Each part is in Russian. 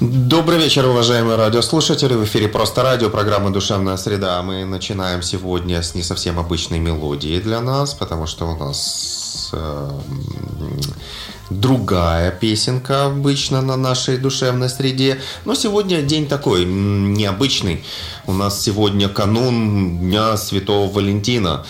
Добрый вечер, уважаемые радиослушатели. В эфире «Просто радио», программа «Душевная среда». Мы начинаем сегодня с не совсем обычной мелодии для нас, потому что у нас э, м, другая песенка обычно на нашей душевной среде. Но сегодня день такой, необычный. У нас сегодня канун Дня Святого Валентина.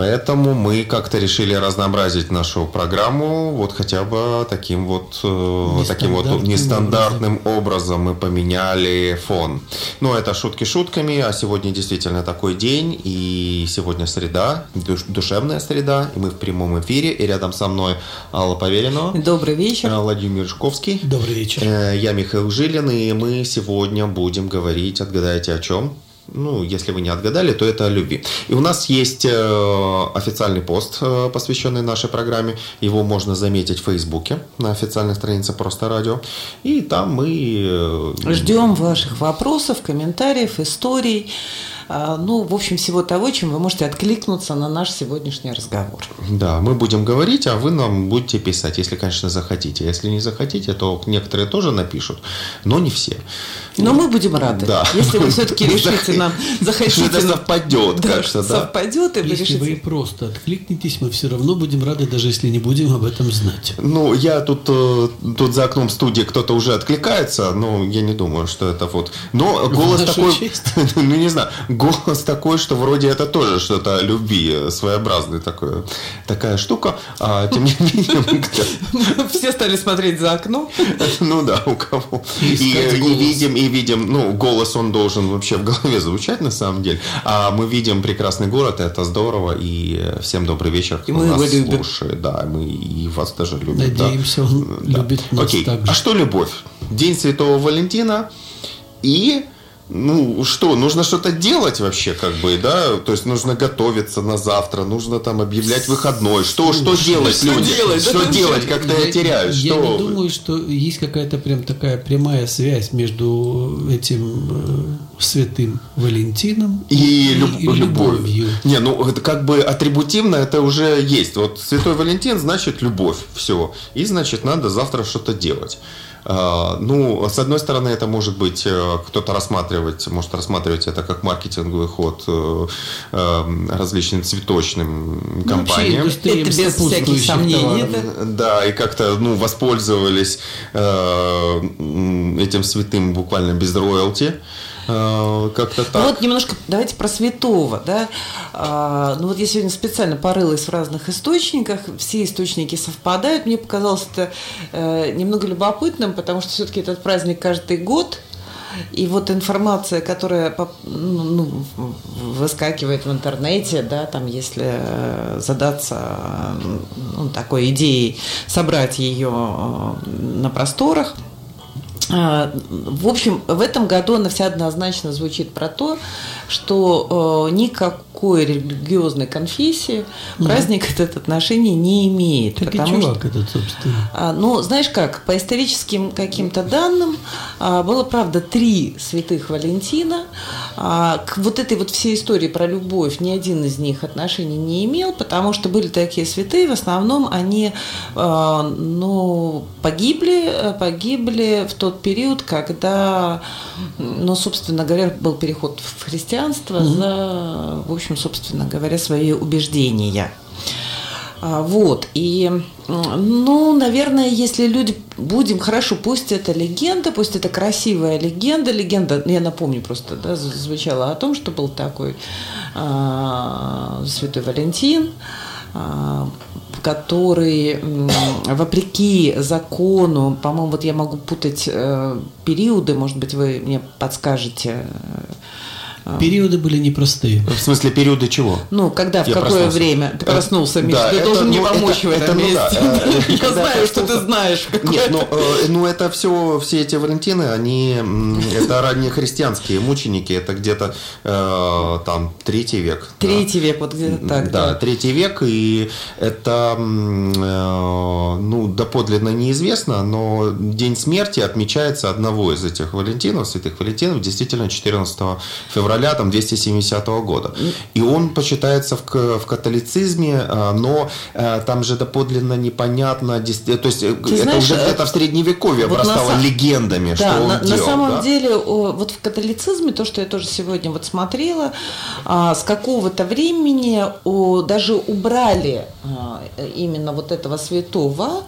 Поэтому мы как-то решили разнообразить нашу программу вот хотя бы таким вот, э, таким вот Нестандартным нестандартным образом мы поменяли фон. Ну, это шутки шутками, а сегодня действительно такой день, и сегодня среда, душ- душевная среда, и мы в прямом эфире, и рядом со мной Алла Поверина, Добрый вечер. Владимир Жковский. Добрый вечер. Э, Я Михаил Жилин, и мы сегодня будем говорить, отгадайте о чем? Ну, если вы не отгадали, то это о любви. И у нас есть э, официальный пост, э, посвященный нашей программе. Его можно заметить в Фейсбуке на официальной странице Просто Радио. И там мы... э, Ждем ваших вопросов, комментариев, историй. А, Ну, в общем, всего того, чем вы можете откликнуться на наш сегодняшний разговор. Да, мы будем говорить, а вы нам будете писать, если, конечно, захотите. Если не захотите, то некоторые тоже напишут, но не все. Но мы будем рады. Да. Если вы все-таки решите нам, захотите... Это совпадет Да, как-то, да. Совпадет, и вы Если вы просто откликнетесь, мы все равно будем рады, даже если не будем об этом знать. Ну, я тут, э, тут за окном студии кто-то уже откликается, но я не думаю, что это вот. Но голос такой, ну не знаю, голос такой, что вроде это тоже что-то любви, э, своеобразный такой, такая штука. А тем не менее, Все стали смотреть за окно. ну да, у кого. И И, искать и видим, и видим, ну, голос он должен вообще в голове звучать на самом деле. А мы видим прекрасный город, это здорово, и э, всем добрый вечер, кто нас слушает. Да, мы и вас тоже любим. Надеемся, он любит нас Окей. А что любовь? День Святого Валентина и ну что, нужно что-то делать вообще, как бы, да? То есть нужно готовиться на завтра, нужно там объявлять выходной. Что, что делать, что люди? делать? Что Да делать, когда я теряюсь? Я Что? не думаю, что есть какая-то прям такая прямая связь между этим э, святым Валентином И, люб- и любовь. любовью. Не, ну это как бы атрибутивно это уже есть. Вот Святой Валентин значит любовь, все. И значит надо завтра что-то делать. А, Ну, с одной стороны, это может быть э, кто-то рассматривать, может рассматривать это как маркетинговый ход э, э, различным цветочным Ну, вообще компаниям. индустриям Это без всяких сомнений, товаров. Да, и как-то ну, воспользовались э, этим святым буквально без роялти. Э, Как-то Ну так. вот немножко давайте про святого, да. А, ну вот я сегодня специально порылась в разных источниках, все источники совпадают. Мне показалось это э, немного любопытным, потому что все-таки этот праздник каждый год. И вот информация, которая ну, ну, выскакивает в интернете, да, там, если э, задаться ну, такой идеей собрать ее на просторах, В общем, в этом году она вся однозначно звучит про то, что э, никакой религиозной конфессии праздник этот отношения не имеет. Так и потому чувак что этот, собственно. а, Ну, знаешь как, по историческим каким-то данным а, было, правда, три святых Валентина. А, К вот этой вот всей истории про любовь ни один из них отношений не имел, потому что были такие святые, в основном они, а, ну, погибли, погибли в тот период, когда, ну, собственно говоря, был переход в христианство за, в общем, собственно говоря, свои убеждения. А, Вот, и, ну, наверное, если люди будем, хорошо, пусть это легенда, пусть это красивая легенда, легенда, я напомню просто, да, звучала о том, что был такой а, святой Валентин, а, который, вопреки закону, по-моему, вот я могу путать э, периоды, может быть, вы мне подскажете, э, Периоды были непростые. В смысле, периоды чего? Ну, когда, в Я какое проснулся. время ты Э, проснулся, Миш? да, ты это, должен мне ну, помочь это- в этом это, ну да, месте. э, Я когда знаю, что ты знаешь. Нет, ну, э, ну это все, все эти Валентины, они, это ранние христианские мученики, это где-то э, там третий век. да. Третий век, вот где-то так. да, третий век, и это, э, ну, доподлинно неизвестно, но день смерти отмечается одного из этих Валентинов, святых Валентинов, действительно 14 февраля февраля там, 270 года. И он почитается в, в католицизме, а, но э, там же доподлинно непонятно, то есть э, это знаешь, уже э, где-то в средневековье вот на обрастало са- легендами, что Да, он на, на делал, самом да? деле, вот в католицизме, то, что я тоже сегодня вот смотрела, а, с какого-то времени даже убрали а, именно вот этого святого, а,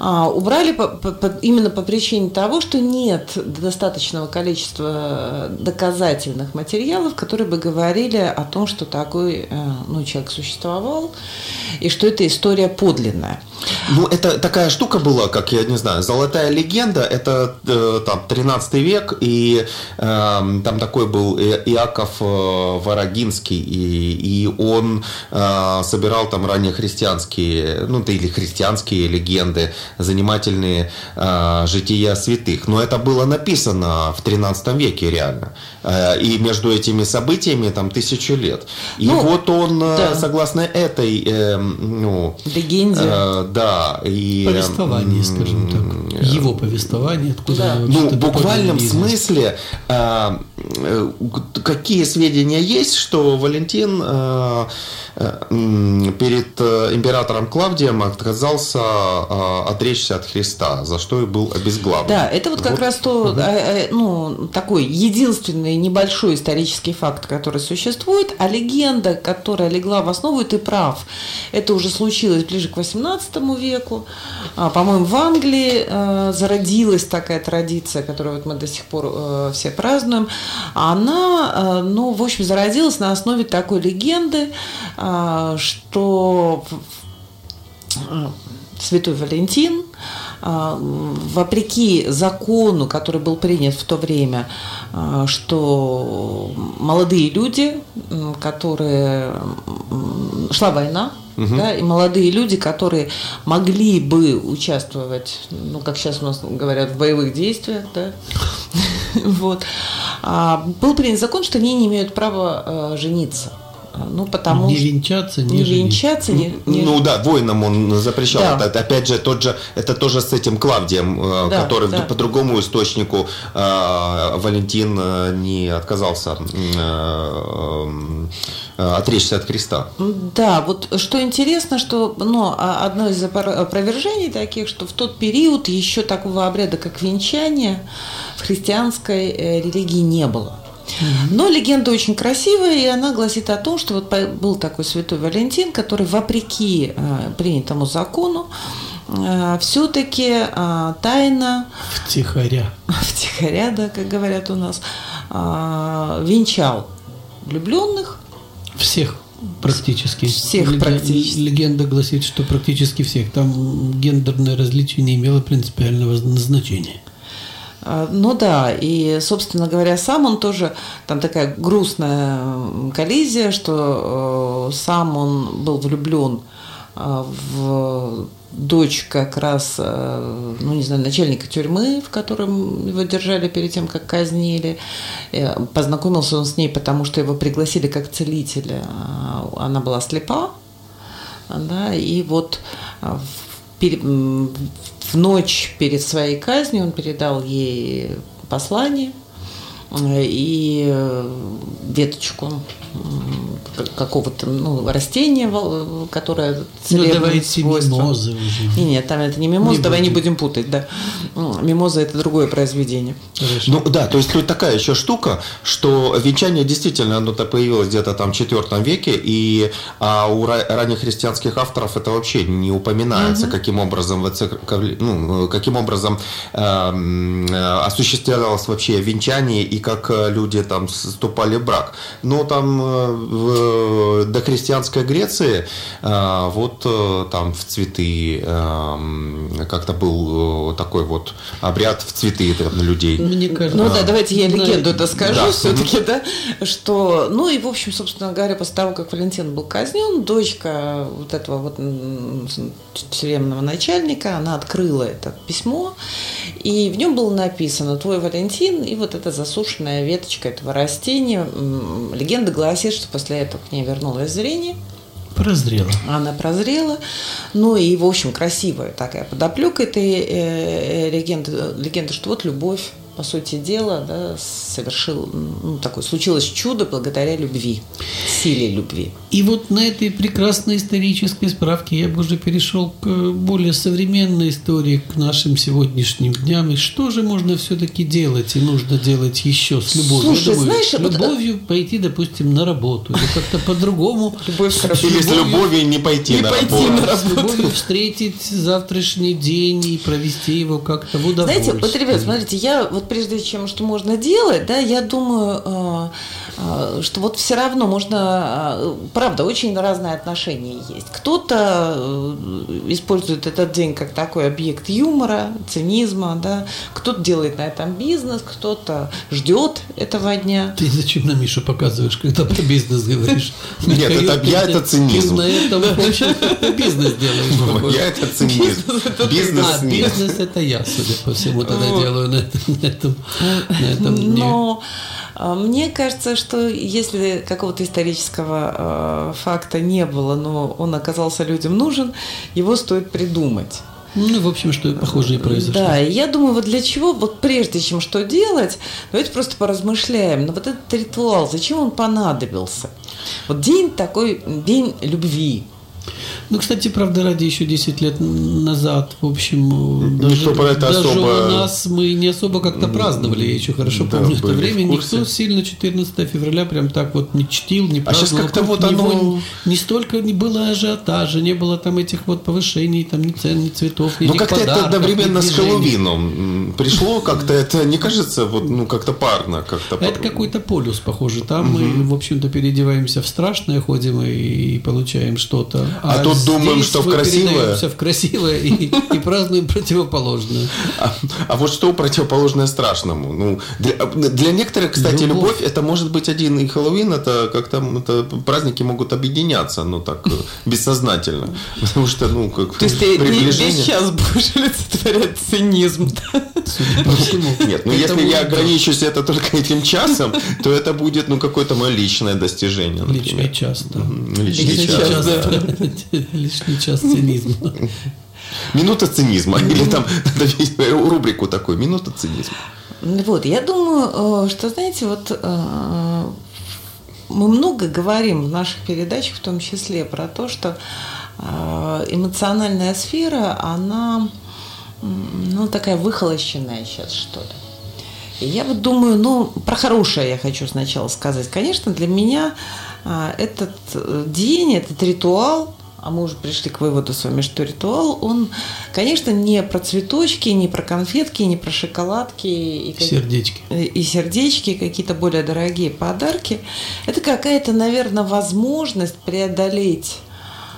убрали по- по- именно по причине того, что нет достаточного количества доказательных материалов, которые бы говорили о том, что такой э, ну, человек существовал, и что эта история подлинная. Ну, это такая штука была, как, я не знаю, золотая легенда, это э, там 13 век, и э, там такой был Иаков э, Ворогинский, и, и он э, собирал там раннехристианские, ну, да или христианские легенды, занимательные э, жития святых. Но это было написано в 13 веке реально. Э, и между этими событиями там тысячу лет. И Ну, вот он, э, да. согласно этой, э, ну, Легенде. Э, да, и... Повествование, скажем так. Его повествование, откуда Да. оно Ну, в буквальном смысле, э, э, какие сведения есть, что Валентин э, э, перед э, императором Клавдием отказался э, отречься от Христа, за что и был обезглавлен. Да, это вот как раз то, а, а, ну, такой единственный небольшой исторический факт, который существует, а легенда, которая легла в основу, и ты прав, это уже случилось ближе к XVIII веку. А, По-моему, в Англии э, зародилась такая традиция, которую вот мы до сих пор э, все празднуем. Она, э, ну, в общем, зародилась на основе такой легенды, что Святой Валентин, вопреки закону, который был принят в то время, что молодые люди, которые шла война, да, и молодые люди, которые могли бы участвовать, ну, как сейчас у нас говорят, в боевых действиях, да, вот, А, был принят закон, что они не имеют права э, жениться. Ну, потому Не венчаться, не, не венчаться, не, не- Ну да, воинам он запрещал. Да. Это, опять же, тот же, это тоже с этим Клавдием, э, Да, который да. по другому источнику э, Валентин э, не отказался э, отречься от Христа. Да, вот что интересно, что ну, а- одно из опро- опровержений таких, что в тот период еще такого обряда, как венчание, в христианской э, религии не было. Но легенда очень красивая, и она гласит о том, что вот был такой святой Валентин, который вопреки э, принятому закону все-таки тайно Втихаря. втихаря, да, как говорят у нас, венчал влюбленных, Всех практически. Всех Леген- практически. Легенда гласит, что практически всех. Там гендерное различие не имело принципиального значения. А, Ну да, и, собственно говоря, сам он тоже, там такая грустная коллизия, что э, сам он был влюблен а, в дочь как раз, э, ну не знаю, начальника тюрьмы, в котором его держали перед тем, как казнили. Э, Познакомился он с ней, потому что его пригласили как целителя. А Она была слепа, да, и вот а, в, ночь перед своей казнью он передал ей послание и э, веточку какого-то ну, растения, которое Ну, давайте свойства. мимозы уже. Не, нет, там это не мимоза, Не давай не будем. будем путать, да. Мимоза это другое произведение. Хорошо. Ну да, то есть тут такая еще штука, что венчание действительно оно-то появилось где-то там в IV веке, и а у ра- ранних христианских авторов это вообще не упоминается, каким образом ну, каким образом эм, э, осуществлялось вообще венчание и как э, люди там вступали в брак. Но там э, в дохристианской Греции э, вот там в цветы эм, как-то был такой вот обряд в цветы там, людей. Мне кажется, Ну да, давайте я да, легенду это скажу Да. все-таки, да, что, ну и в общем, собственно говоря, после того, как Валентин был казнен, дочка вот этого вот тюремного начальника, она открыла это письмо, и в нем было написано «Твой Валентин» и вот эта засушенная веточка этого растения. Легенда гласит, что после этого к ней вернулось зрение, прозрела. она прозрела. Ну и, в общем, красивая такая подоплека этой э, э, легенды, легенды, что вот любовь по сути дела, да, совершил, ну, такое, случилось чудо благодаря любви, силе любви. И вот на этой прекрасной исторической справке я бы уже перешел к более современной истории, к нашим сегодняшним дням. И что же можно все-таки делать и нужно делать еще с любовью? Слушай, я думаю, знаешь, с вот, любовью пойти, допустим, на работу или как-то по-другому. Любовь к Или с любовью не пойти Не на пойти работу. на С любовью встретить завтрашний день и провести его как-то в удовольствие. Знаете, вот, ребят, смотрите, я вот прежде чем что можно делать, да, я думаю, э, что вот все равно можно, э, правда, очень разные отношения есть. Кто-то э, использует этот день как такой объект юмора, цинизма, да, кто-то делает на этом бизнес, кто-то ждет этого дня. Ты зачем на Мишу показываешь, когда про бизнес говоришь? Нет, это я, это цинизм. Ты на этом, бизнес делаешь. похоже. Я это цинизм. Бизнес А, бизнес это я, судя по всему, тогда делаю на этом, на этом, на этом дне. Но мне кажется, что если какого-то исторического э, факта не было, но он оказался людям нужен, его стоит придумать. Ну, в общем, что похоже и произошло. Да, я думаю, вот для чего, вот прежде чем что делать, давайте просто поразмышляем. Но вот этот ритуал, зачем он понадобился? Вот день такой, день любви. Ну, кстати, правда, ради еще 10 лет назад, в общем, Никто даже, про это даже особо- у нас мы не особо как-то праздновали, я еще хорошо Да, помню это время. Никто сильно 14 февраля прям так вот не чтил, не А праздновал. как-то Вокруг вот него оно- Не столько не было ажиотажа, не было там этих вот повышений, там ни цен, ни цветов, ни Ну как-то это одновременно с. Хэллоуином пришло, как-то это не кажется, вот, ну как-то парно, как-то. Это пар- какой-то полюс, похоже. Там мы, в общем-то, переодеваемся в страшное, ходим и получаем что-то. А тут думаем, что в красивое. в красивое и, и празднуем противоположное. А, а вот что противоположное страшному? Ну, для, для некоторых, кстати, Любовь. любовь. это может быть один и Хэллоуин, это как-то это, праздники могут объединяться, ну так, э, бессознательно. Потому что, ну, как То есть ты не приближение. весь час будешь олицетворять цинизм. Нет, ну если я ограничусь это только этим часом, то это будет, ну, какое-то мое личное достижение, Личный час, да. Личный час, да. Лишний час цинизма. Минута цинизма. Или там надо весь- рубрику такую. Минута цинизма. Вот, я думаю, э, что, знаете, вот э, мы много говорим в наших передачах, в том числе, про то, что э, эмоциональная сфера, она, ну, такая выхолощенная сейчас, что ли. И я вот думаю, ну, про хорошее я хочу сначала сказать. Конечно, для меня этот э, день, этот ритуал, а мы уже пришли к выводу с вами, что ритуал, он, конечно, не про цветочки, не про конфетки, не про шоколадки и, Сердечки. и сердечки, и какие-то более дорогие подарки. Это какая-то, наверное, возможность преодолеть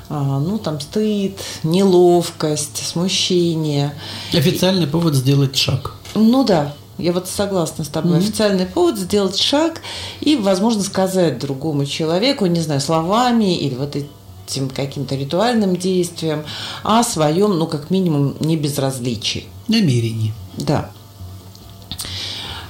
а, ну, там, стыд, неловкость, смущение. Официальный повод сделать шаг. Ну да, я вот согласна с тобой. Официальный повод сделать шаг и, возможно, сказать другому человеку, не знаю, словами или вот этим каким-то ритуальным действием о своем, ну, как минимум, не безразличии. Намерение. Да.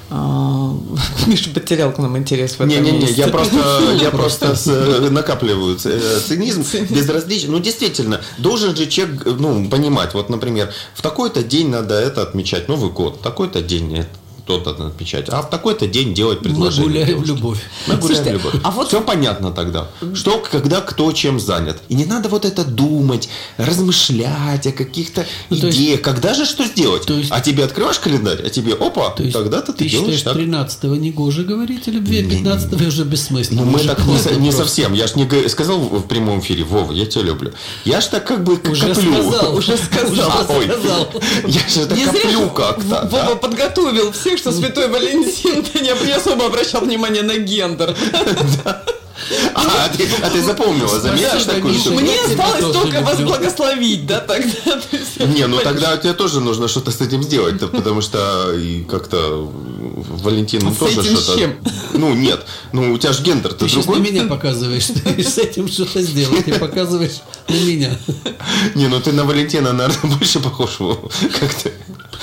А, Миша потерял к нам интерес в этом Не-не-не, я просто, я просто. с- э, накапливаю э, цинизм, безразличие. Ну, действительно, должен же человек, ну, понимать, вот, например, в такой-то день надо это отмечать, Новый год, в такой-то день это то-то надо отмечать, а в такой-то день делать Мы предложение. гуляем в девушке. любовь. Мы гуляем Слушайте, любовь. а вот- Все понятно тогда. Что, когда, кто чем занят. И не надо вот это думать, размышлять о каких-то Ну, то есть- идеях. Когда же что сделать? То есть- а тебе открываешь календарь, а тебе, опа, То есть тогда-то ты, ты делаешь так. 13-го не гоже говорить о любви, а 15-го уже бессмысленно. Ну, мы Уже так не, со- не совсем. Я ж не сказал в прямом эфире, Вова, я тебя люблю. Я ж так как бы Уже коплю. сказал, Уже сказал. Ой. сказал. Я же так коплю же как-то. Вова подготовил всех, что Святой Валентин не, не особо обращал внимание на гендер. А, ты, а ты запомнила, заметишь такую штуку? Мне осталось только вас благословить, да, тогда. Не, ну тогда тебе тоже нужно что-то с этим сделать, то- потому что и как-то Валентину тоже что-то. с чем? Ну нет, ну у тебя же гендер Ты ты сейчас на другой. меня показываешь, ты с этим что-то сделать, ты показываешь на меня. Не, ну ты на Валентина, наверное, больше похож. Вова.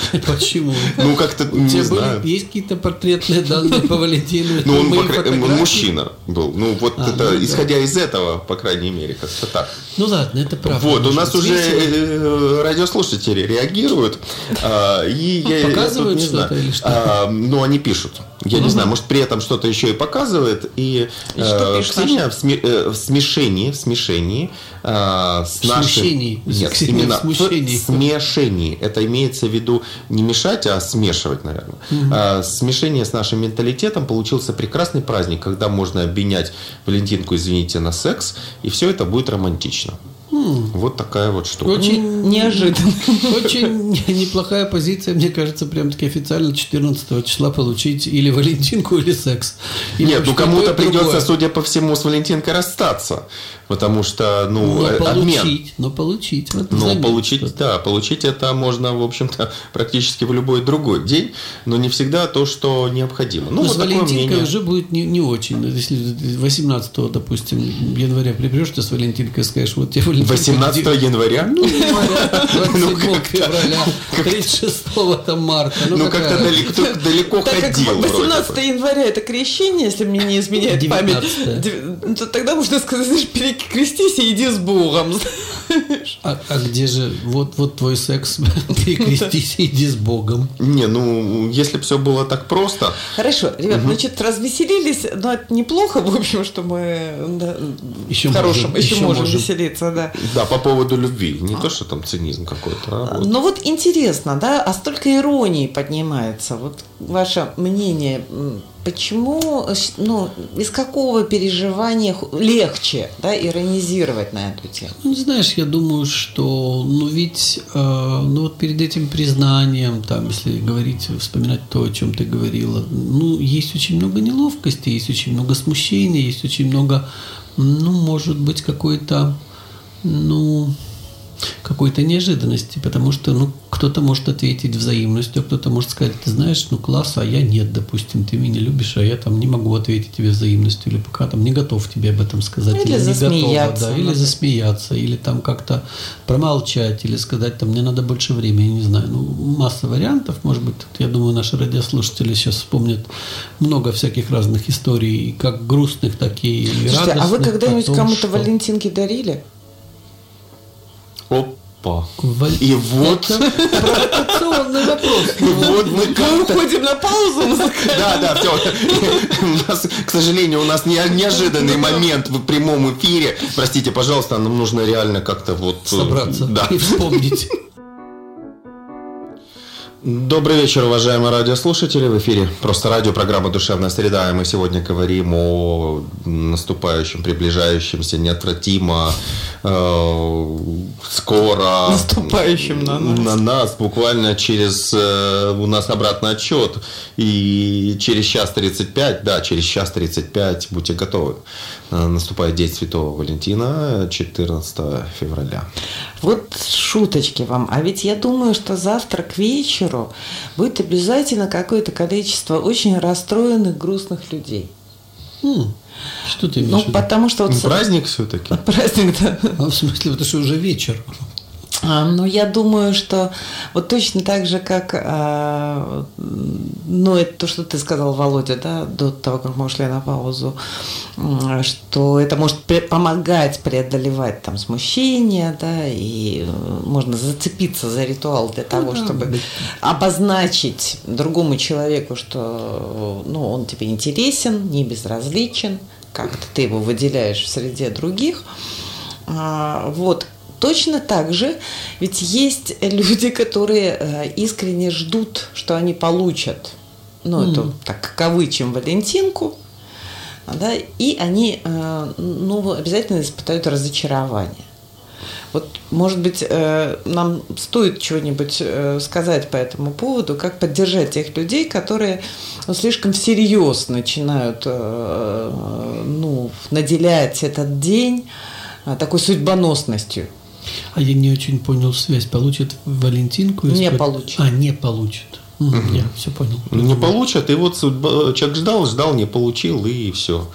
Почему? Ну, как-то, У не тебя были- знаю. есть какие-то портретные данные по Валентину? Ну, он, мужчина был. Ну, вот А, это, ну да. исходя из этого, по крайней мере, как-то так. Ну ладно, это правда. Вот, у нас быть, уже весело. э, радиослушатели реагируют. а, И я, Показывают что-то или что? А, Ну, они пишут. Я не знаю, может, при этом что-то еще и показывает. И, И что э, Ксения в, сме- э, в смешении, в смешении с В нашим... смещении. Нет, Ксения именно в смешении. Это имеется в виду не мешать, а смешивать, наверное. А, смешение с нашим менталитетом получился прекрасный праздник, когда можно обменять Валентинку, извините, на секс, и все это будет романтично. Вот такая вот штука. Очень Неожиданно. Очень неплохая позиция, мне кажется, прям таки официально 14 числа получить или Валентинку, или секс. Или Нет, ну кому-то другое. придется, судя по всему, с Валентинкой расстаться. Потому что, ну, Но э, обмен. получить, но получить. вот Но заметь, получить, что- да, получить это можно, в общем-то, практически в любой другой день, но не всегда то, что необходимо. Ну, Ну, вот с Валентинкой уже будет не, не очень. Ну, Если 18, допустим, января припрешь ты с Валентинкой и скажешь, вот тебе Валентинка... 18 где- января? Ну, января, 27 как-то- февраля, 36 там марта. Ну, Ну, как-то далеко, далеко ходил. вроде 18 бы. января это крещение, если мне не изменяет 19-е. память, тогда можно сказать, знаешь, перекрестись и иди с Богом. А, а где же, вот, вот твой секс, перекрестись и иди с Богом. Не, ну, если бы все было так просто, Хорошо, ребят, значит, развеселились, но это неплохо, в общем, что мы да, Еще в хорошем, можем, еще, еще можем, можем. веселиться, да. да, по поводу любви, не то, что там цинизм какой-то, а вот. Ну вот интересно, да, а столько иронии поднимается. Вот ваше мнение, почему, э, ну, из какого переживания легче, да, иронизировать на эту тему? Ну, знаешь, я думаю, что, ну, ведь, э, ну, вот перед этим признанием, там, если говорить, вспоминать то, о чем ты говорила, ну, есть очень много неловкости, есть очень много смущения, есть очень много, ну, может быть, какой-то, ну, какой-то неожиданности, потому что, ну, кто-то может ответить взаимностью, а кто-то может сказать, ты знаешь, ну, класс, а я нет, допустим, ты меня любишь, а я там не могу ответить тебе взаимностью, или пока там не готов тебе об этом сказать, Или не готова, засмеяться, да, или засмеяться, или там как-то промолчать, или сказать, там, мне надо больше времени, не знаю, ну, масса вариантов, может быть, тут, я думаю, наши радиослушатели сейчас вспомнят много всяких разных историй, как грустных, так и Слушайте, а вы радостных, когда-нибудь кому-то что- валентинки дарили? Опа. И вот, провокационный вопрос. и вот мы уходим на паузу. Да, да, все. К сожалению, у нас не- неожиданный момент в прямом эфире. Простите, пожалуйста, нам нужно реально как-то вот... э, собраться Да. и вспомнить. Добрый вечер, уважаемые радиослушатели. В эфире просто радио, программа «Душевная среда». И мы сегодня говорим о наступающем, приближающемся, неотвратимо, э, скоро... Наступающем на нас. На нас, буквально через... э, у нас обратный отчет. И через час 35, да, через час 35, будьте готовы. Э, Наступает День Святого Валентина, 14 февраля. Вот шуточки вам. А ведь я думаю, что завтра к вечеру будет обязательно какое-то количество очень расстроенных, грустных людей. М, Что ты имеешь Ну, потому что вот... с- Праздник все-таки. Праздник, да. А, в смысле, это что уже вечер? Ну, я думаю, что вот точно так же, как, а, ну, это то, что ты сказал, Володя, да, до того, как мы ушли на паузу, что это может помогать преодолевать там смущение, да, и э, можно зацепиться за ритуал для того, да, чтобы обозначить другому человеку, что, ну, он тебе интересен, не безразличен, как-то ты его выделяешь в среде других. А, Вот. Точно так же, ведь есть люди, которые э, искренне ждут, что они получат, ну, это так кавычем, Валентинку, да, и они, э, ну, обязательно испытают разочарование. Вот, может быть, э, нам стоит чего-нибудь сказать по этому поводу, как поддержать тех людей, которые ну, слишком всерьез начинают ну, наделять этот день такой судьбоносностью. А я не очень понял связь. Получит Валентинку? Не получит. А, не получит. Я все понял. Не получат, и вот человек ждал, ждал, не получил, и все.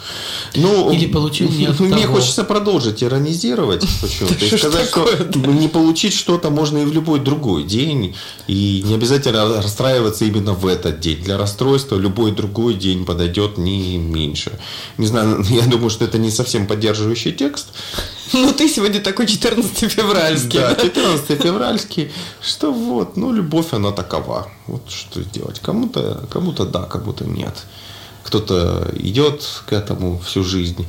Ну, Или получил не от Мне того. хочется продолжить иронизировать почему-то. И сказать, что не получить что-то можно и в любой другой день. И не обязательно расстраиваться именно в этот день. Для расстройства любой другой день подойдет не меньше. Не знаю, я думаю, что это не совсем поддерживающий текст. Ну, ты сегодня такой 14 февральский. Да, 14 февральский, что вот, ну, любовь, она такова. Вот что делать. Кому-то, кому-то да, кому-то нет. Кто-то идет к этому всю жизнь.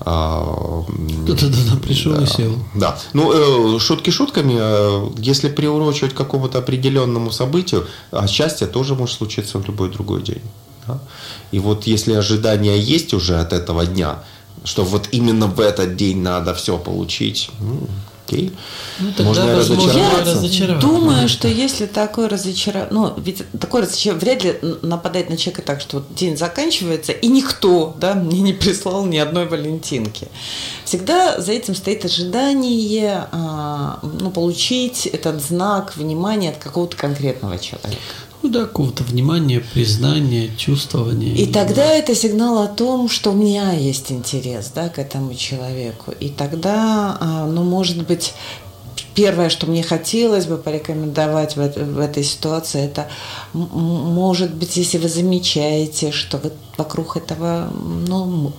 а, Кто-то туда пришел да, и сел. Да. Ну, э, шутки шутками, э, если приурочивать к какому-то определенному событию, а счастье тоже может случиться в любой другой день. да. И вот если ожидания есть уже от этого дня, что вот именно в этот день надо все получить, ну, окей. Ну, тогда, Можно разочароваться. разочароваться. Думаю, что если такое разочарование, ну, ведь такое разочарование вряд ли нападает на человека так, что вот день заканчивается, и никто, да, мне не прислал ни одной валентинки. Всегда за этим стоит ожидание, а, ну, получить этот знак внимания от какого-то конкретного человека. Ну да, какого-то внимания, признания, чувствования. И тогда это сигнал о том, что у меня есть интерес да, к этому человеку. И тогда, а, ну, может быть, первое, что мне хотелось бы порекомендовать в, в этой ситуации, это, может быть, если вы замечаете, что вот вокруг этого, ну,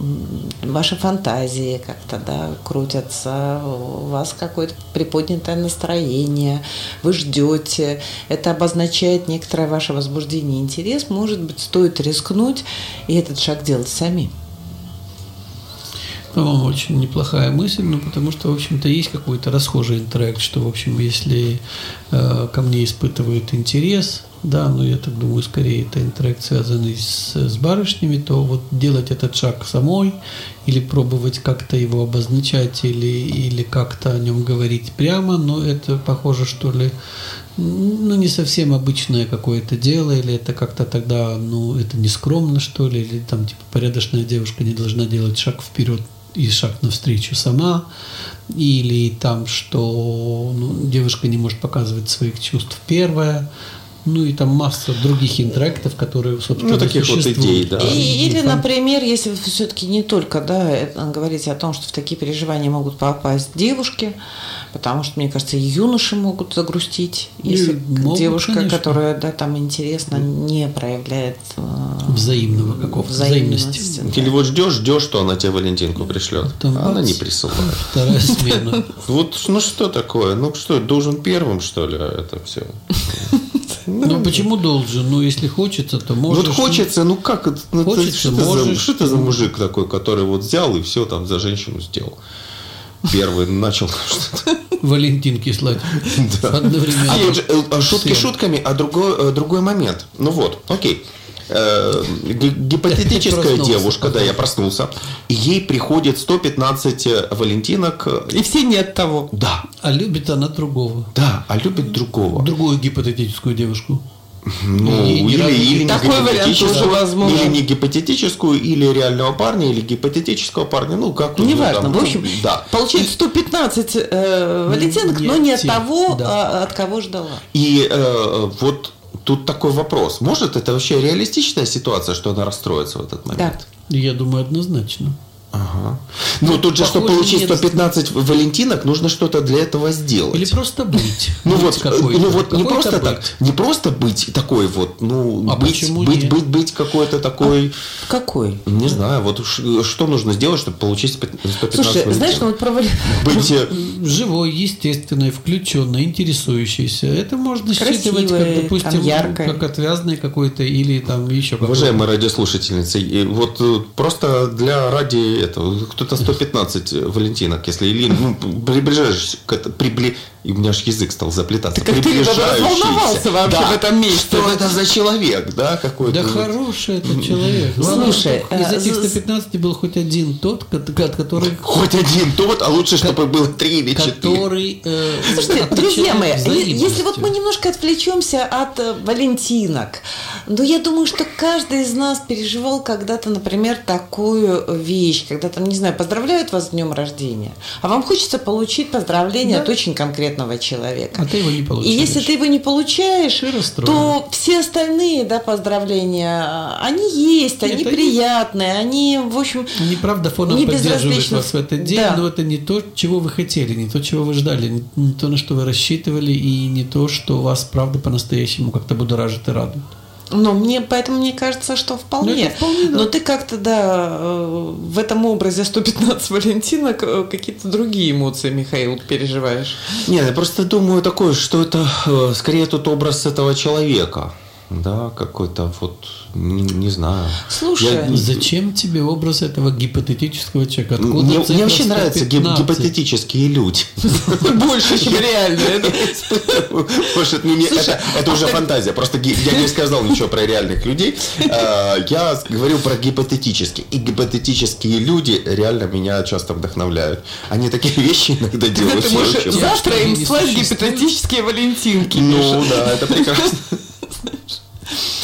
ваши фантазии как-то, да, крутятся, у вас какое-то приподнятое настроение, вы ждете, это обозначает некоторое ваше возбуждение интерес, может быть, стоит рискнуть и этот шаг делать сами. По-моему, очень неплохая мысль, ну, потому что, в общем-то, есть какой-то расхожий интроект, что, в общем, если э, ко мне испытывают интерес, да, но я так думаю, скорее это интроект, связанный с, с барышнями, то вот делать этот шаг самой или пробовать как-то его обозначать или, или как-то о нем говорить прямо, но это похоже, что ли, ну, не совсем обычное какое-то дело, или это как-то тогда, ну, это не скромно, что ли, или там, типа, порядочная девушка не должна делать шаг вперед и шаг навстречу сама, или там, что ну, девушка не может показывать своих чувств первая, ну и там масса других интерактов, которые, собственно, Ну, таких вот существуют. идей, да. И- или, например, если вы все-таки не только да, говорите о том, что в такие переживания могут попасть девушки, потому что, мне кажется, и юноши могут загрустить, если могут, девушка, конечно. которая да, там интересно, не проявляет э, Взаимного какого-то, взаимности. взаимности. Или вот ждешь, ждешь, что она тебе Валентинку пришлет. Там а она не присылает. Вторая смена. Вот, ну что такое? Ну что, должен первым, что ли, это все? Ну почему должен? Ну если хочется, то можешь. Вот хочется, ну как это? ну, Хочется, что, ты за, можешь. что ты за мужик такой, который вот взял и все там за женщину сделал? Первый начал что-то. Валентинки слать. Да. Одновременно. А э, э, шутки шутками, а другой, э, другой момент. Ну вот, окей. Э, Гипотетическая девушка, да, я проснулся, и ей приходит 115 валентинок. э, И все не от того. Да, А любит она другого. да, а любит другого. Другую гипотетическую девушку. Ну, И или, или не- не Такой вариант гипотетическую, тоже возможен. Или не гипотетическую, или реального парня, или гипотетического парня. Ну, как ну, Неважно. там, В общем, ну, да. получается 115 э, валентинок, Не но не от того, да. а, от кого ждала. И э, вот тут такой вопрос. Может, это вообще реалистичная ситуация, что она расстроится в этот момент? Я думаю, однозначно. Ага. Ну, тут же, чтобы получить нет. 115 валентинок, нужно что-то для этого сделать. Или просто быть. Ну вот, ну вот не просто так, не просто быть такой вот, ну А быть, быть, нет? быть, быть какой-то такой, Какой? не знаю, вот что нужно сделать, чтобы получить 115 Слушай, знаешь, ну вот про вали- быть э, Живой, естественный, включенный, интересующийся. Это можно считывать, как, допустим, как отвязный какой-то или там еще какой-то. Уважаемые радиослушательницы, и вот э, просто для ради этого, кто-то 115 валентинок, если или ну, приближаешь к прибли... и у меня аж язык стал заплетаться. как ты приближающийся. разволновался вообще Да. в этом месте. Что это за человек, да, какой-то? Да вот. хороший этот человек. Слушай, чтобы из э, этих з- 115 был хоть один тот, ко- от который, Хоть один тот, а лучше, чтобы было три или четыре. который э, Слушайте, друзья мои, если вот мы немножко отвлечемся от э, валентинок, ну я думаю, что каждый из нас переживал когда-то, например, такую вещь, когда там, не знаю, поздравляют вас с днем рождения, а вам хочется получить поздравление от очень конкретного конкретного человека. А ты его не И получаешь. если ты его не получаешь, то все остальные, да, поздравления, они есть, Нет, они они- приятные, они, в общем, Они, правда, фоном Не поддерживают вас в этот день, Да. но это не то, чего вы хотели, не то, чего вы ждали, не, не то, на что вы рассчитывали, и не то, что вас, правда, по-настоящему как-то будоражит и радует. Ну, мне, поэтому мне кажется, что вполне. Ну, это вполне, да. Но ты как-то, да, э, в этом образе 115 Валентина к- какие-то другие эмоции, Михаил, переживаешь. Нет, я просто думаю такое, что это э, скорее тут образ этого человека. Да, какой-то вот, не, не знаю. Слушай, Я- Зачем тебе образ этого гипотетического человека? Откуда мне, мне вообще нравятся гип- 115? гипотетические люди. больше, чем реально. Может, ну, не- это, это уже фантазия. Просто я не сказал ничего про реальных людей. А, Я говорю про гипотетические. И гипотетические люди реально меня часто вдохновляют. Они такие вещи иногда делают. Завтра им слать гипотетические Валентинки. Ну да, это прекрасно.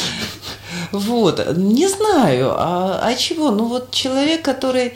Вот, не знаю, а, а чего? Ну вот человек, который,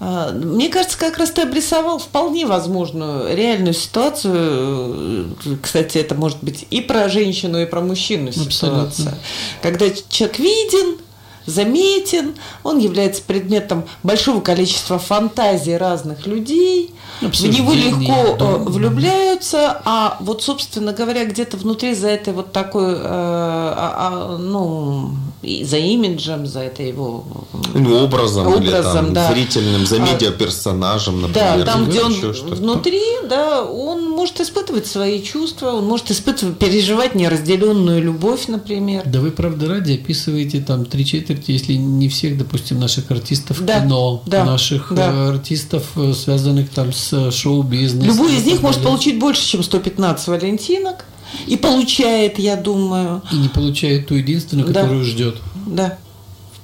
а, мне кажется, как раз ты обрисовал вполне возможную реальную ситуацию. Кстати, это может быть и про женщину, и про мужчину ситуация. Абсолютно. Когда человек виден, заметен, он является предметом большого количества фантазий разных людей, в него легко э, да. влюбляются, а вот, собственно говоря, где-то внутри за этой вот такой, э, а, а, ну, за имиджем, за это его э, ну, образом, образом или там, да. зрительным, за а, медиаперсонажем, например. Да, там, где он внутри, да, он может испытывать свои чувства, он может испытывать, переживать неразделенную любовь, например. Да вы, правда, ради описываете там 3-4 четверть, если не всех, допустим, наших артистов да, кино, да, наших да. Э, артистов, э, связанных там с э, шоу-бизнесом. Любой из них далее. может получить больше, чем 115 валентинок. И получает, я думаю. И не получает ту единственную, да. которую ждет. Да.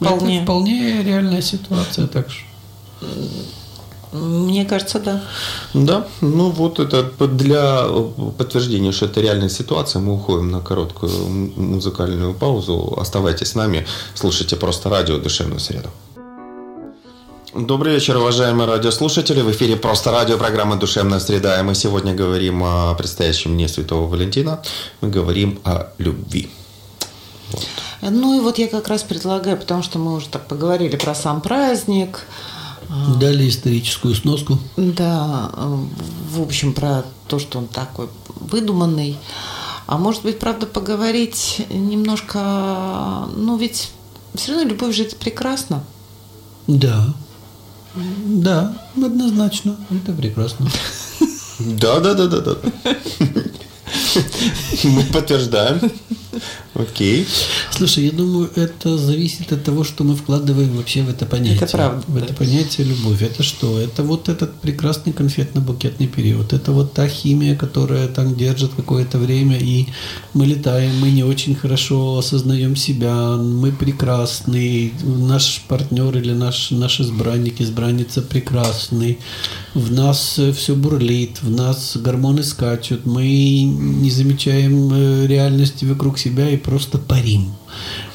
Ну, вполне. Это вполне реальная ситуация, так что. Мне кажется, да. Да, ну вот это для э, подтверждения, что это реальная ситуация, мы уходим на короткую музыкальную паузу. Оставайтесь с нами, слушайте просто радио «Душевную среду». Добрый вечер, уважаемые радиослушатели. В эфире «Просто радио» программа «Душевная среда». И мы сегодня говорим о предстоящем дне Святого Валентина. Мы говорим о любви. Ну и вот я как раз предлагаю, потому что мы уже так поговорили про сам праздник, Дали историческую сноску. да, э, в общем, про то, что он такой выдуманный. А может быть, правда, поговорить немножко, ну ведь все равно любовь же это прекрасно. Да. Да, однозначно. Это прекрасно. Да, да, да, да, да. Мы подтверждаем. Окей. Слушай, я думаю, это зависит от того, что мы вкладываем вообще в это понятие. Это правда, В это да. понятие любовь. Это что? Это вот этот прекрасный конфетно-букетный период. Это вот та химия, которая там держит какое-то время, и мы летаем, мы не очень хорошо осознаем себя, мы прекрасны, наш партнер или наш, наш избранник, избранница прекрасный, в нас все бурлит, в нас гормоны скачут, мы не замечаем э, реальности вокруг себя и просто парим.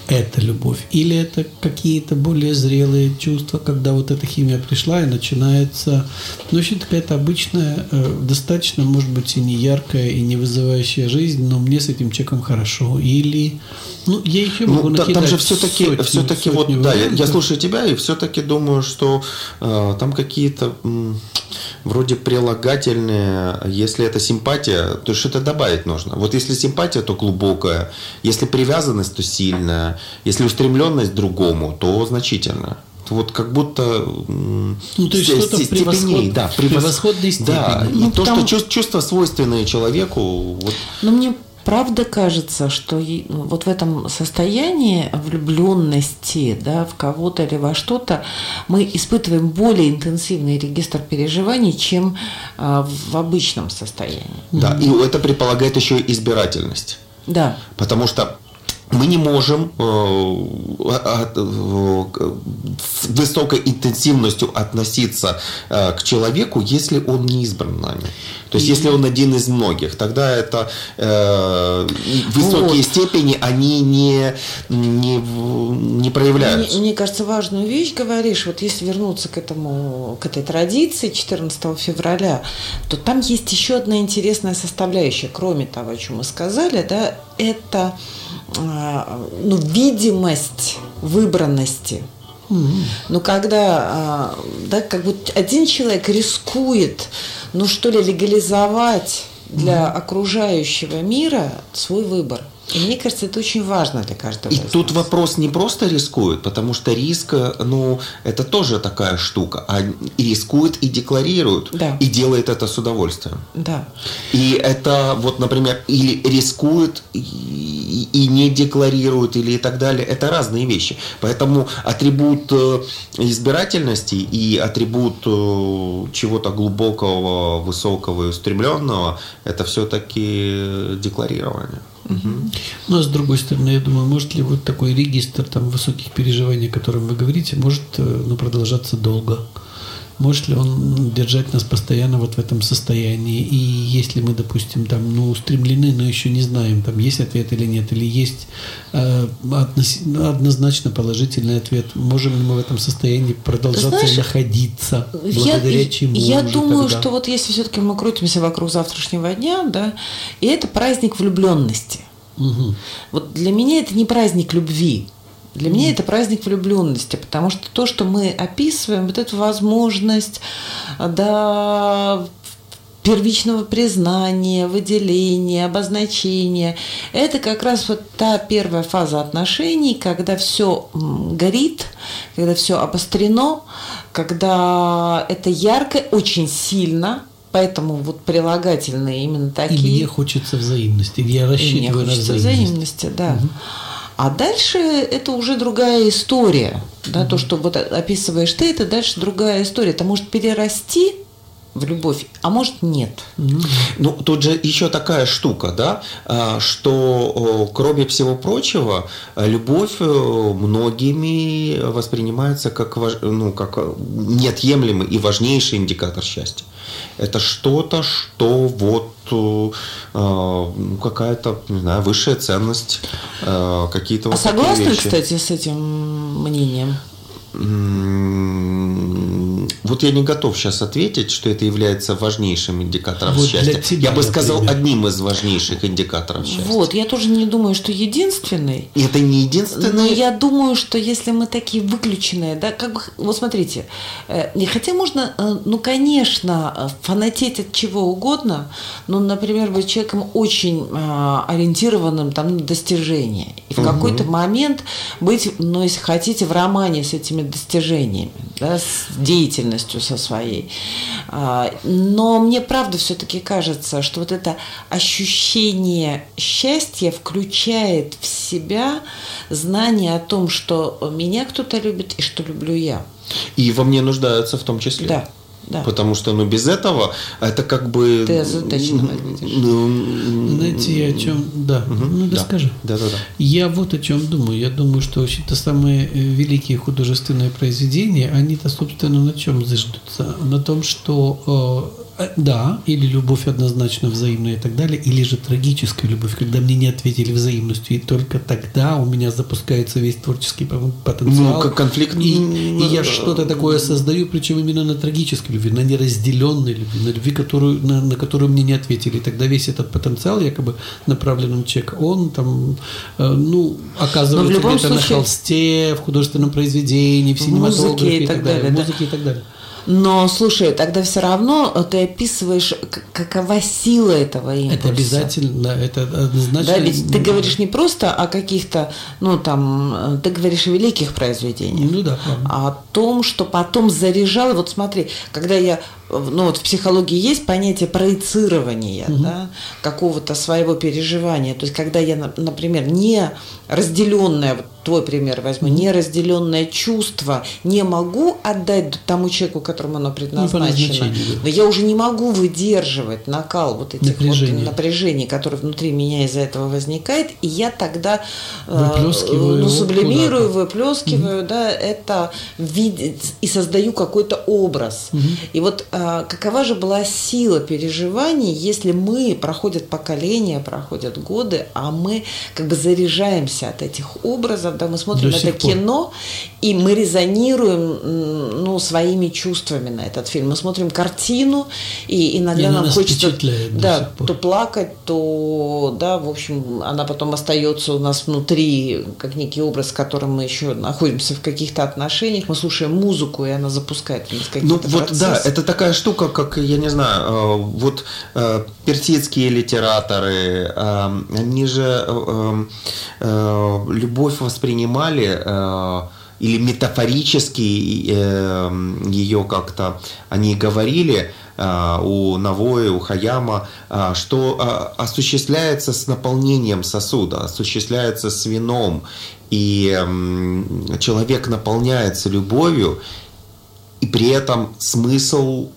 Это любовь. Или это какие-то более зрелые чувства, когда вот эта химия пришла и начинается, ну, очень какая-то обычная, э, достаточно, может быть, и не яркая, и не вызывающая жизнь, но мне с этим человеком хорошо. Или, ну, я еще могу Ну, та- там же все-таки, сотни- все-таки вот, сотни да, я, я вариантов. слушаю тебя и все-таки думаю, что э, там какие-то м, вроде прилагательные, если это симпатия, то что-то добавить нужно. Вот если симпатия, то глубокая, если привязанность, то сильная, если устремленность другому, то значительная. Вот как будто Ну, то есть ст- что-то превосход- да, превос- превосходной Да, степени. и Ну, то, потому- что чувс- чувства свойственные человеку, вот Но мне правда кажется, что и- вот в этом состоянии влюбленности да, в кого-то или во что-то мы испытываем более интенсивный регистр переживаний, чем а, в обычном состоянии. да, и это предполагает еще и избирательность. Да. Потому что мы не можем э, от- э, к- с высокой интенсивностью относиться э, к человеку, если он не избран нами. То есть, если он один из многих, тогда это э, высокие Вот. степени, они не, не, не проявляются. Мне, мне кажется, важную вещь говоришь. Вот если вернуться к этому, к этой традиции 14 февраля, то там есть еще одна интересная составляющая, кроме того, о чем мы сказали, да, это а, ну, видимость выбранности. Но когда, а, да, как бы один человек рискует, ну что ли, легализовать для окружающего мира свой выбор. И мне кажется, это очень важно для каждого. И тут нас. вопрос не просто рискует, потому что риск, э, ну, это тоже такая штука. А и рискует и декларирует. Да. И делает это с удовольствием. Да. И это вот, например, или рискует и, и не декларирует, или и так далее. Это разные вещи. Поэтому атрибут э, избирательности и атрибут э, чего-то глубокого, высокого и устремленного, это все-таки декларирование. Ну, а с другой стороны, я думаю, может ли вот такой регистр там высоких переживаний, о котором вы говорите, может э, ну, продолжаться долго? Может ли он держать нас постоянно вот в этом состоянии? И если мы, допустим, там, ну, устремлены, но еще не знаем, там, есть ответ или нет, или есть э, относи- однозначно положительный ответ, можем ли мы в этом состоянии продолжаться Знаешь, находиться? Я, Благодаря чему я думаю, тогда? что вот если все-таки мы крутимся вокруг завтрашнего дня, да, и это праздник влюбленности. Мгм. Вот для меня это не праздник любви. Для меня это праздник влюбленности, потому что то, что мы описываем, вот эту возможность, да, первичного признания, выделения, обозначения. Это как раз вот та первая фаза отношений, когда все горит, когда все обострено, когда это ярко, очень сильно, поэтому вот прилагательные именно И такие. мне хочется взаимности, я И мне рассчитываю на хочется взаимность. взаимности, да. А дальше это уже другая история. Да, То, что вот описываешь ты, это дальше другая история. Это может перерасти в любовь, а может нет. Ну, тут же еще такая штука, да, а, что, кроме всего прочего, а, любовь многими воспринимается как, ну, как э, неотъемлемый и важнейший индикатор счастья. Это что-то, что вот э, э, ну, какая-то, не знаю, высшая ценность, э, какие-то А вот такие согласны, вещи. кстати, с этим мнением? Вот я не готов сейчас ответить, что это является важнейшим индикатором Вот для счастья. тебя, я бы сказал, например. одним из важнейших индикаторов счастья. Вот, я тоже не думаю, что единственный. И это не единственное. Но я думаю, что если мы такие выключенные, да, как бы, вот смотрите, э, и хотя можно, э, ну, конечно, э, фанатеть от чего угодно, но, например, быть человеком очень ориентированным там, на достижения. И в какой-то момент быть, ну, если хотите, в романе с этими достижениями, да, с деятельностью со своей. А, Но мне правда все-таки кажется, что вот это ощущение счастья включает в себя знание о том, что меня кто-то любит и что люблю я. И во мне нуждаются в том числе. Да, да. Потому что, ну, без этого это как бы... Ты озадаченно. Ну, Знаете, я о чем... Да, ну да, да. скажи. Да-да-да. Я вот о чем думаю. Я думаю, что вообще-то самые э, великие художественные произведения, они-то, собственно, на чем зиждутся? На том, что э, да, или любовь однозначно взаимная и так далее, или же трагическая любовь, когда мне не ответили взаимностью, и только тогда у меня запускается весь творческий потенциал. Ну, как конфликт. И, и я что-то такое создаю, причем именно на трагической любви, на неразделенной любви, на любви, которую, на, на которую мне не ответили. И тогда весь этот потенциал, якобы направленный на человека, он там, э, ну, оказывается где-то на случае- холсте, в художественном произведении, в В синематографе и и так, далее, далее, в да. музыке и так далее. Но слушай, тогда все равно э, ты описываешь, какова сила этого импульса. Это обязательно, это однозначно. Да, ведь ты говоришь не просто о каких-то, ну там, э, ты говоришь о великих произведениях. Ну да, правда. а о том, что потом заряжал. Вот смотри, когда я ну вот в психологии есть понятие проецирования, да, какого-то своего переживания. То есть, когда я, на- например, не разделенное, вот твой пример возьму, не разделенное чувство не могу отдать тому человеку, которому оно предназначено, назначению, да. но я уже не могу выдерживать накал вот этих Напряжение. вот напряжений, которые внутри меня из-за этого возникает, и я тогда э, Выплескиваю ну, его сублимирую, куда-то. выплескиваю, да, это в виде и создаю какой-то образ. И вот а, какова же была сила переживаний, если мы проходят поколения, проходят годы, а мы как бы заряжаемся от этих образов, да, мы смотрим До это сих пор. кино, и мы резонируем, ну, своими чувствами на этот фильм. Мы смотрим картину, и иногда И нам хочется, да, то плакать, то, да, в общем, она потом остается у нас внутри, как некий образ, с которым мы еще находимся в каких-то отношениях, мы слушаем музыку, и она запускает в нас Ну какие-то вот да, процессы. это такая штука, как, я не знаю, э, вот э, персидские литераторы, э, они же любовь воспринимали или метафорически ее как-то они говорили у Навои, у Хаяма, что осуществляется с наполнением сосуда, осуществляется с вином, и человек наполняется любовью, и при этом смысл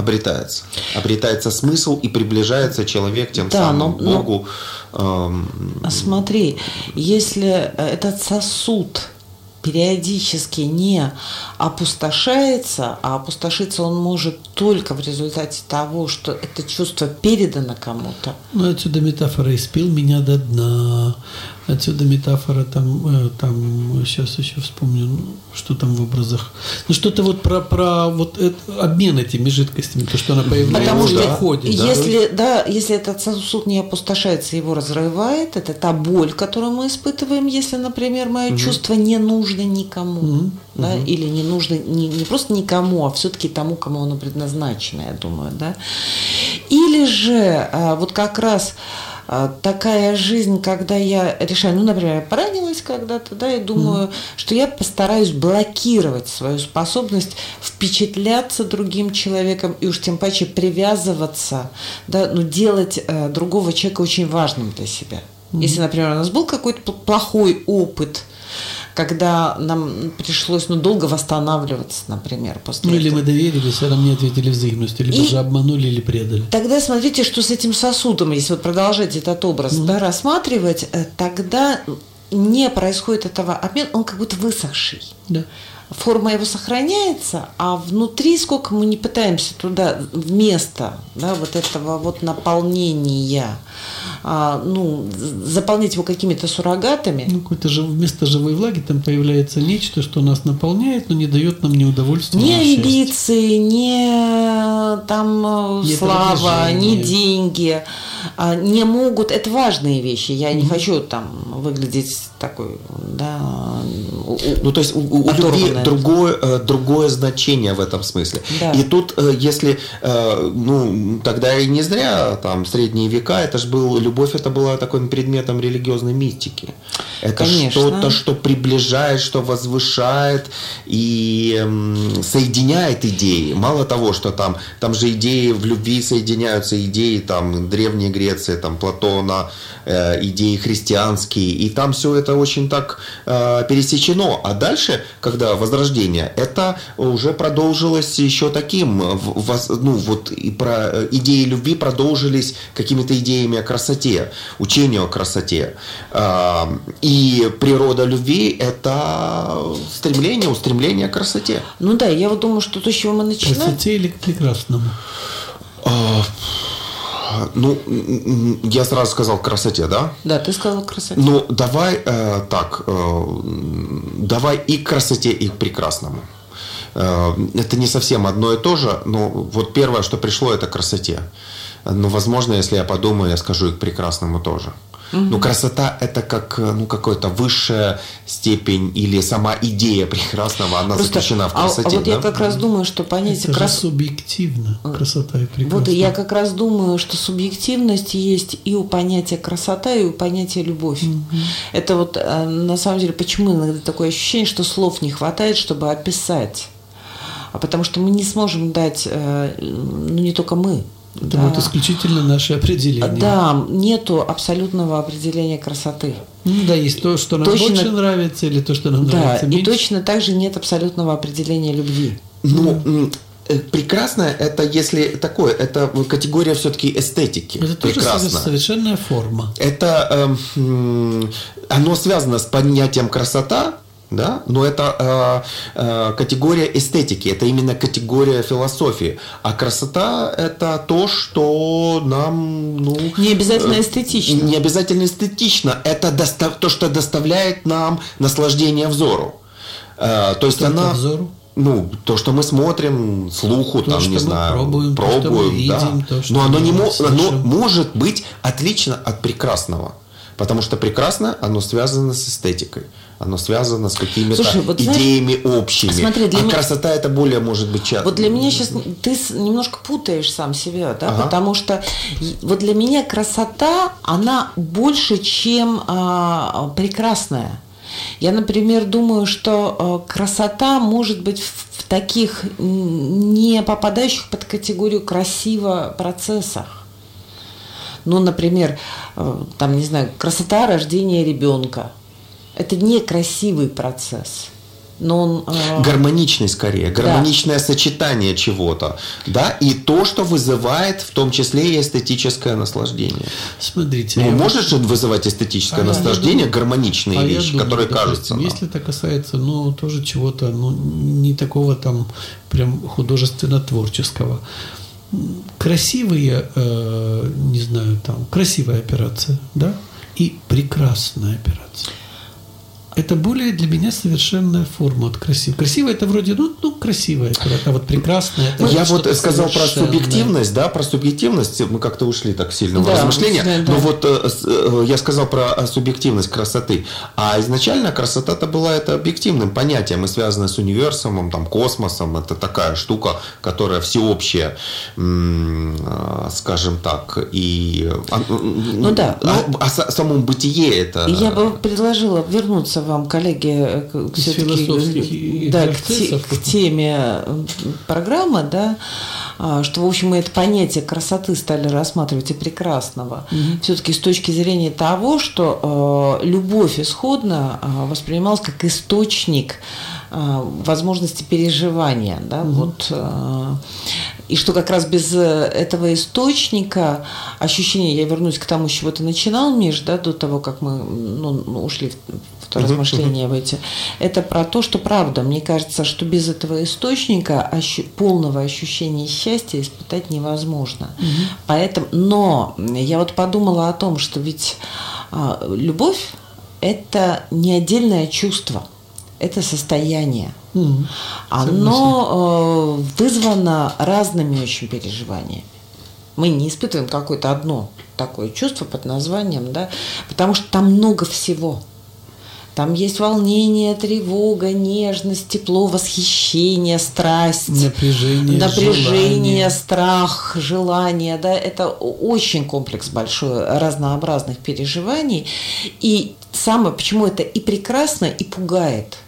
обретается. Обретается смысл и приближается человек тем Да, самым но- но- Богу. эм, Смотри, если э, этот сосуд периодически не опустошается, а опустошиться он может только в результате того, что это чувство передано кому-то. Ну, отсюда метафора «испил меня до дна». Отсюда метафора там, э, там сейчас еще вспомню, ну, что там в образах. Ну, что-то вот про, про вот это- обмен этими жидкостями, то, что она появляется Потому что уходит. если, да, если этот сосуд не опустошается, его разрывает, это та боль, которую мы испытываем, если, например, мое чувство не нужно никому, да, или не нужно не, не просто никому, а все-таки тому, кому оно предназначено, я думаю, да. Или же а, вот как раз такая жизнь, когда я решаю, ну, например, я поранилась когда-то, да, и думаю, что я постараюсь блокировать свою способность впечатляться другим человеком и уж тем паче привязываться, да, ну, делать э, другого человека очень важным для себя. Если, например, у нас был какой-то пл- плохой опыт, когда нам пришлось ну, долго восстанавливаться, например, после Ну, или этого. мы доверились, а нам не ответили взаимностью, либо И- же обманули или предали. Тогда смотрите, что с этим сосудом, если вот продолжать этот образ да, рассматривать, э, тогда не происходит этого обмена, он как будто высохший. Да. Форма его сохраняется, а внутри, сколько мы не пытаемся туда вместо да, вот этого вот наполнения, а, ну, заполнять его какими-то суррогатами, Ну, какой-то же вместо живой влаги там появляется нечто, что нас наполняет, но не дает нам ни удовольствия, Ни амбиции, ни там э, Ни слава, ни деньги а, не могут. Это важные вещи. Я не хочу там выглядеть такой, да. Ну, то есть у, у любви другое, э, другое значение в этом смысле. Да. И тут, э, если, э, ну, тогда и не зря, там, средние века, это же был, любовь это была таким предметом религиозной мистики. Это что-то, что приближает, что возвышает и м, соединяет идеи. Мало того, что там, там же идеи в любви соединяются, идеи там Древней Греции, там Платона, э, идеи христианские, и там все это очень так э, пересечено. А дальше, когда возрождение, это уже продолжилось еще таким, ну вот и про э, идеи любви продолжились какими-то идеями о красоте, учению о красоте. А, И природа любви – это стремление, устремление к красоте. Ну да, я вот думаю, что то, с чего мы начинаем, Красоте или к прекрасному? А, Ну, я сразу сказал красоте, да? да, ты сказала красоте. Ну, давай э, так, э, давай и к красоте, и к прекрасному. Э, это не совсем одно и то же, но вот первое, что пришло, это к красоте. Но, возможно, если я подумаю, я скажу и к прекрасному тоже. Ну, красота – это как э, ну, какая-то высшая степень или сама идея прекрасного, она Просто- заключена в а- красоте. а, вот я да? как раз думаю, что понятие Это же красоты... субъективно, красота и прекрасность. Вот и я как раз думаю, что субъективность есть и у понятия красота, и у понятия любовь. Это вот э, на самом деле почему иногда такое ощущение, что слов не хватает, чтобы описать а потому что мы не сможем дать, э, ну не только мы. Это вот исключительно наше определение. Да, нету абсолютного определения красоты. Ну да, есть то, что нам Точно- больше нравится, или то, что нам Да, нравится и меньше. точно так же нет абсолютного определения любви. Ну, м, э, прекрасное это если такое, это категория все-таки эстетики. Это тоже Прекрасно. совершенная форма. Это эм, оно связано с понятием красота, да, но это э, э, категория эстетики, это именно категория философии. А красота это то, что нам, ну, Не обязательно э, эстетично. Не обязательно эстетично. Это доста- то, что доставляет нам наслаждение взору. Э, то есть Только она, взору? ну, то, что мы смотрим, слуху, То, там, что не мы знаю, пробуем, то, что мы пробуем, видим, да. то, что Но оно не мо- оно может быть отлично от прекрасного. Потому что прекрасное, оно связано с эстетикой. Оно связано с какими-то вот знаешь, идеями общими. смотри, для а меня- красота это более может быть часто. Вот для меня сейчас ты немножко путаешь сам себя, да, Ага. потому что вот для меня красота, она больше, чем а, прекрасная. Я, например, думаю, что а, красота может быть в, таких не попадающих под категорию красиво процессах. Ну, например, э, там, не знаю, красота рождения ребенка. Это не красивый процесс. Но он... э, Гармоничный скорее, гармоничное сочетание чего-то, да, и то, что вызывает в том числе и эстетическое наслаждение. Смотрите. Ну, может же вызывать эстетическое А наслаждение думаю- гармоничные а вещи, думаю, которые допустим, кажутся нам. Если это касается, ну, тоже чего-то, ну, не такого там прям художественно-творческого. Красивые, э, не знаю, там, красивая операция, да, и прекрасная операция. Это более для меня совершенная форма от красивой. Красивая это вроде, ну, ну красивая операция, а вот прекрасная это Я вот сказал про субъективность, да, про субъективность. Мы как-то ушли так сильно в Да, размышления. да, да. Но вот э, э, я сказал про э, субъективность красоты. А изначально красота-то была это объективным понятием и связанная с универсумом, там, космосом. Это такая штука, которая всеобщая, э, скажем так, и... Ну да, А, а са- самом бытие это... Я бы предложила вернуться вам, коллеги, э, э, да, к, те- к теме э, программы, да, а, что, в общем, мы это понятие красоты стали рассматривать и прекрасного. Все-таки с точки зрения того, что э, любовь исходно э, воспринималась как источник э, возможности переживания, да, вот, э, и что как раз без э, этого источника ощущения, я вернусь к тому, с чего ты начинал, Миш, да, до того, как мы ну, ушли в, в то размышление в эти, это про то, что правда, мне кажется, что без этого источника ощу- полного ощущения счастья испытать невозможно. Поэтому, но я вот подумала о том, что ведь а, любовь это не отдельное чувство, это состояние. Мгм. Оно э, вызвано разными очень переживаниями. Мы не испытываем какое-то одно такое чувство под названием, да, потому что там много всего. Там есть волнение, тревога, нежность, тепло, восхищение, страсть, Напряжение, напряжение, желание. страх, желание, да, это очень комплекс большой разнообразных переживаний. И самое, почему это и прекрасно, и пугает.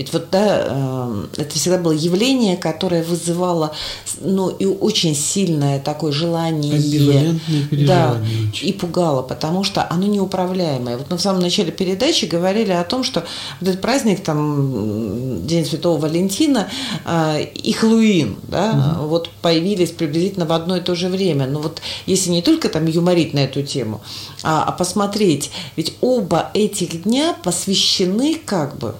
Ведь вот, да, э, это всегда было явление, которое вызывало, ну, и очень сильное такое желание. Да, очень. и пугало, потому что оно неуправляемое. Вот мы в самом начале передачи говорили о том, что вот этот праздник, там, День Святого Валентина э, и Хэллоуин, да, вот появились приблизительно в одно и то же время. Но вот если не только там юморить на эту тему, а, а посмотреть, ведь оба этих дня посвящены как бы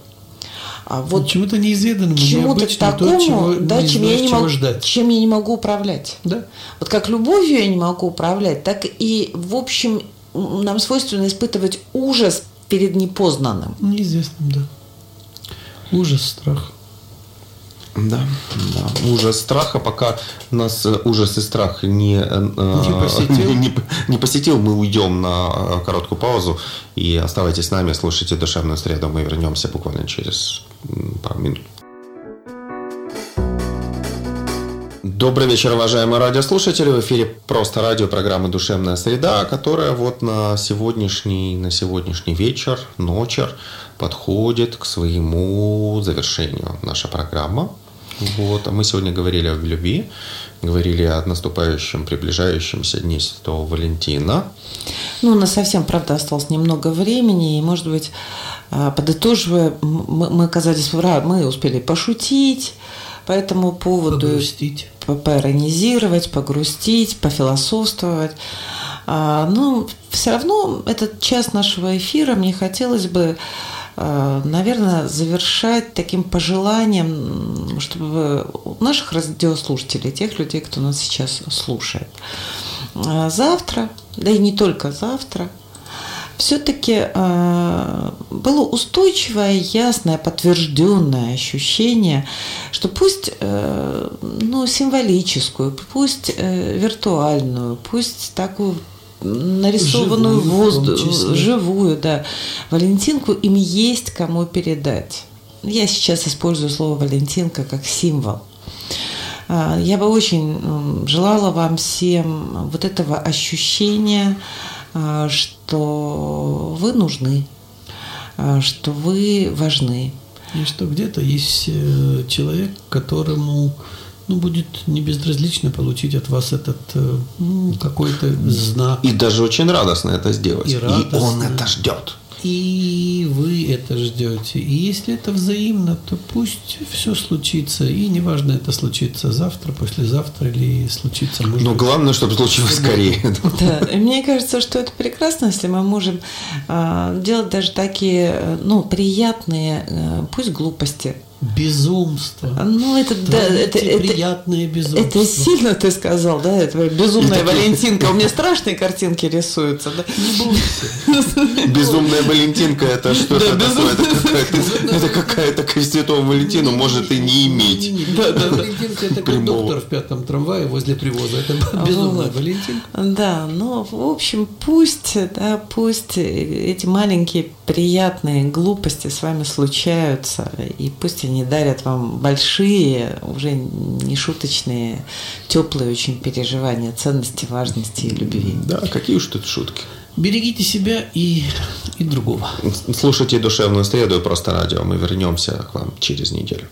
а вот чему-то неизведанному, чему-то необычному, такому, то, чего да, не чем, я знаешь, не чего могу, ждать. чем я не могу управлять. Да. Вот как любовью я не могу управлять, так и, в общем, нам свойственно испытывать ужас перед непознанным. Неизвестным, да. Ужас, страх. Да, да. Ужас страха, пока нас э, ужас и страх не, э, Не посетил. не- не- не посетил, мы уйдем на э, короткую паузу и оставайтесь с нами, слушайте «Душевную среду». Мы вернемся буквально через м, пару минут. Добрый вечер, уважаемые радиослушатели. В эфире просто радио программы «Душевная среда», которая вот на сегодняшний, на сегодняшний вечер, ночер подходит к своему завершению. Наша программа. Вот, а мы сегодня говорили о любви, говорили о наступающем, приближающемся Дне Святого Валентина. Ну, у нас совсем, правда, осталось немного времени, и, может быть, а, подытоживая, мы, мы оказались в ра- мы успели пошутить по этому поводу, Погрустить. по- поиронизировать, погрустить, пофилософствовать. А, но все равно этот час нашего эфира мне хотелось бы, наверное, завершать таким пожеланием, чтобы у наших радиослушателей, тех людей, кто нас сейчас слушает, а, завтра, да и не только завтра, все-таки было устойчивое, ясное, подтвержденное ощущение, что пусть э, ну, символическую, пусть э, виртуальную, пусть такую нарисованную Живую воздух, живую, да, Валентинку им есть кому передать. Я сейчас использую слово Валентинка как символ. А, Я бы очень желала вам всем вот этого ощущения, а, что вы нужны, а, что вы важны. И что где-то есть э, человек, которому ну, будет не безразлично получить от вас этот э, м, какой-то знак. И даже очень радостно это сделать. И И, он это ждет. И вы это ждете. И если это взаимно, то пусть все случится. И неважно, это случится завтра, послезавтра или случится, может Но быть, главное, чтобы случилось скорее. Да, и мне кажется, что это прекрасно, если мы можем а, делать даже такие, э, ну, приятные, э, пусть глупости. Безумство. Ну, это, да, это, это, приятное безумство. это сильно ты сказал, да, это безумная Валентинка. У меня страшные картинки рисуются. Да? Не бойся. Безумная Валентинка это что-то такое. Это какая-то- Это какая-то к Святому Валентину может и не иметь. Да, да, Валентинка это как доктор в пятом трамвае возле привоза. Это безумная Вот. Валентинка. Да, но в общем пусть, да, пусть эти маленькие приятные глупости с вами случаются, и пусть они дарят вам большие, уже не шуточные, теплые очень переживания, ценности, важности и любви. Да, какие уж тут шутки. Берегите себя и, и другого. Слушайте душевную среду и просто радио. Мы вернемся к вам через неделю.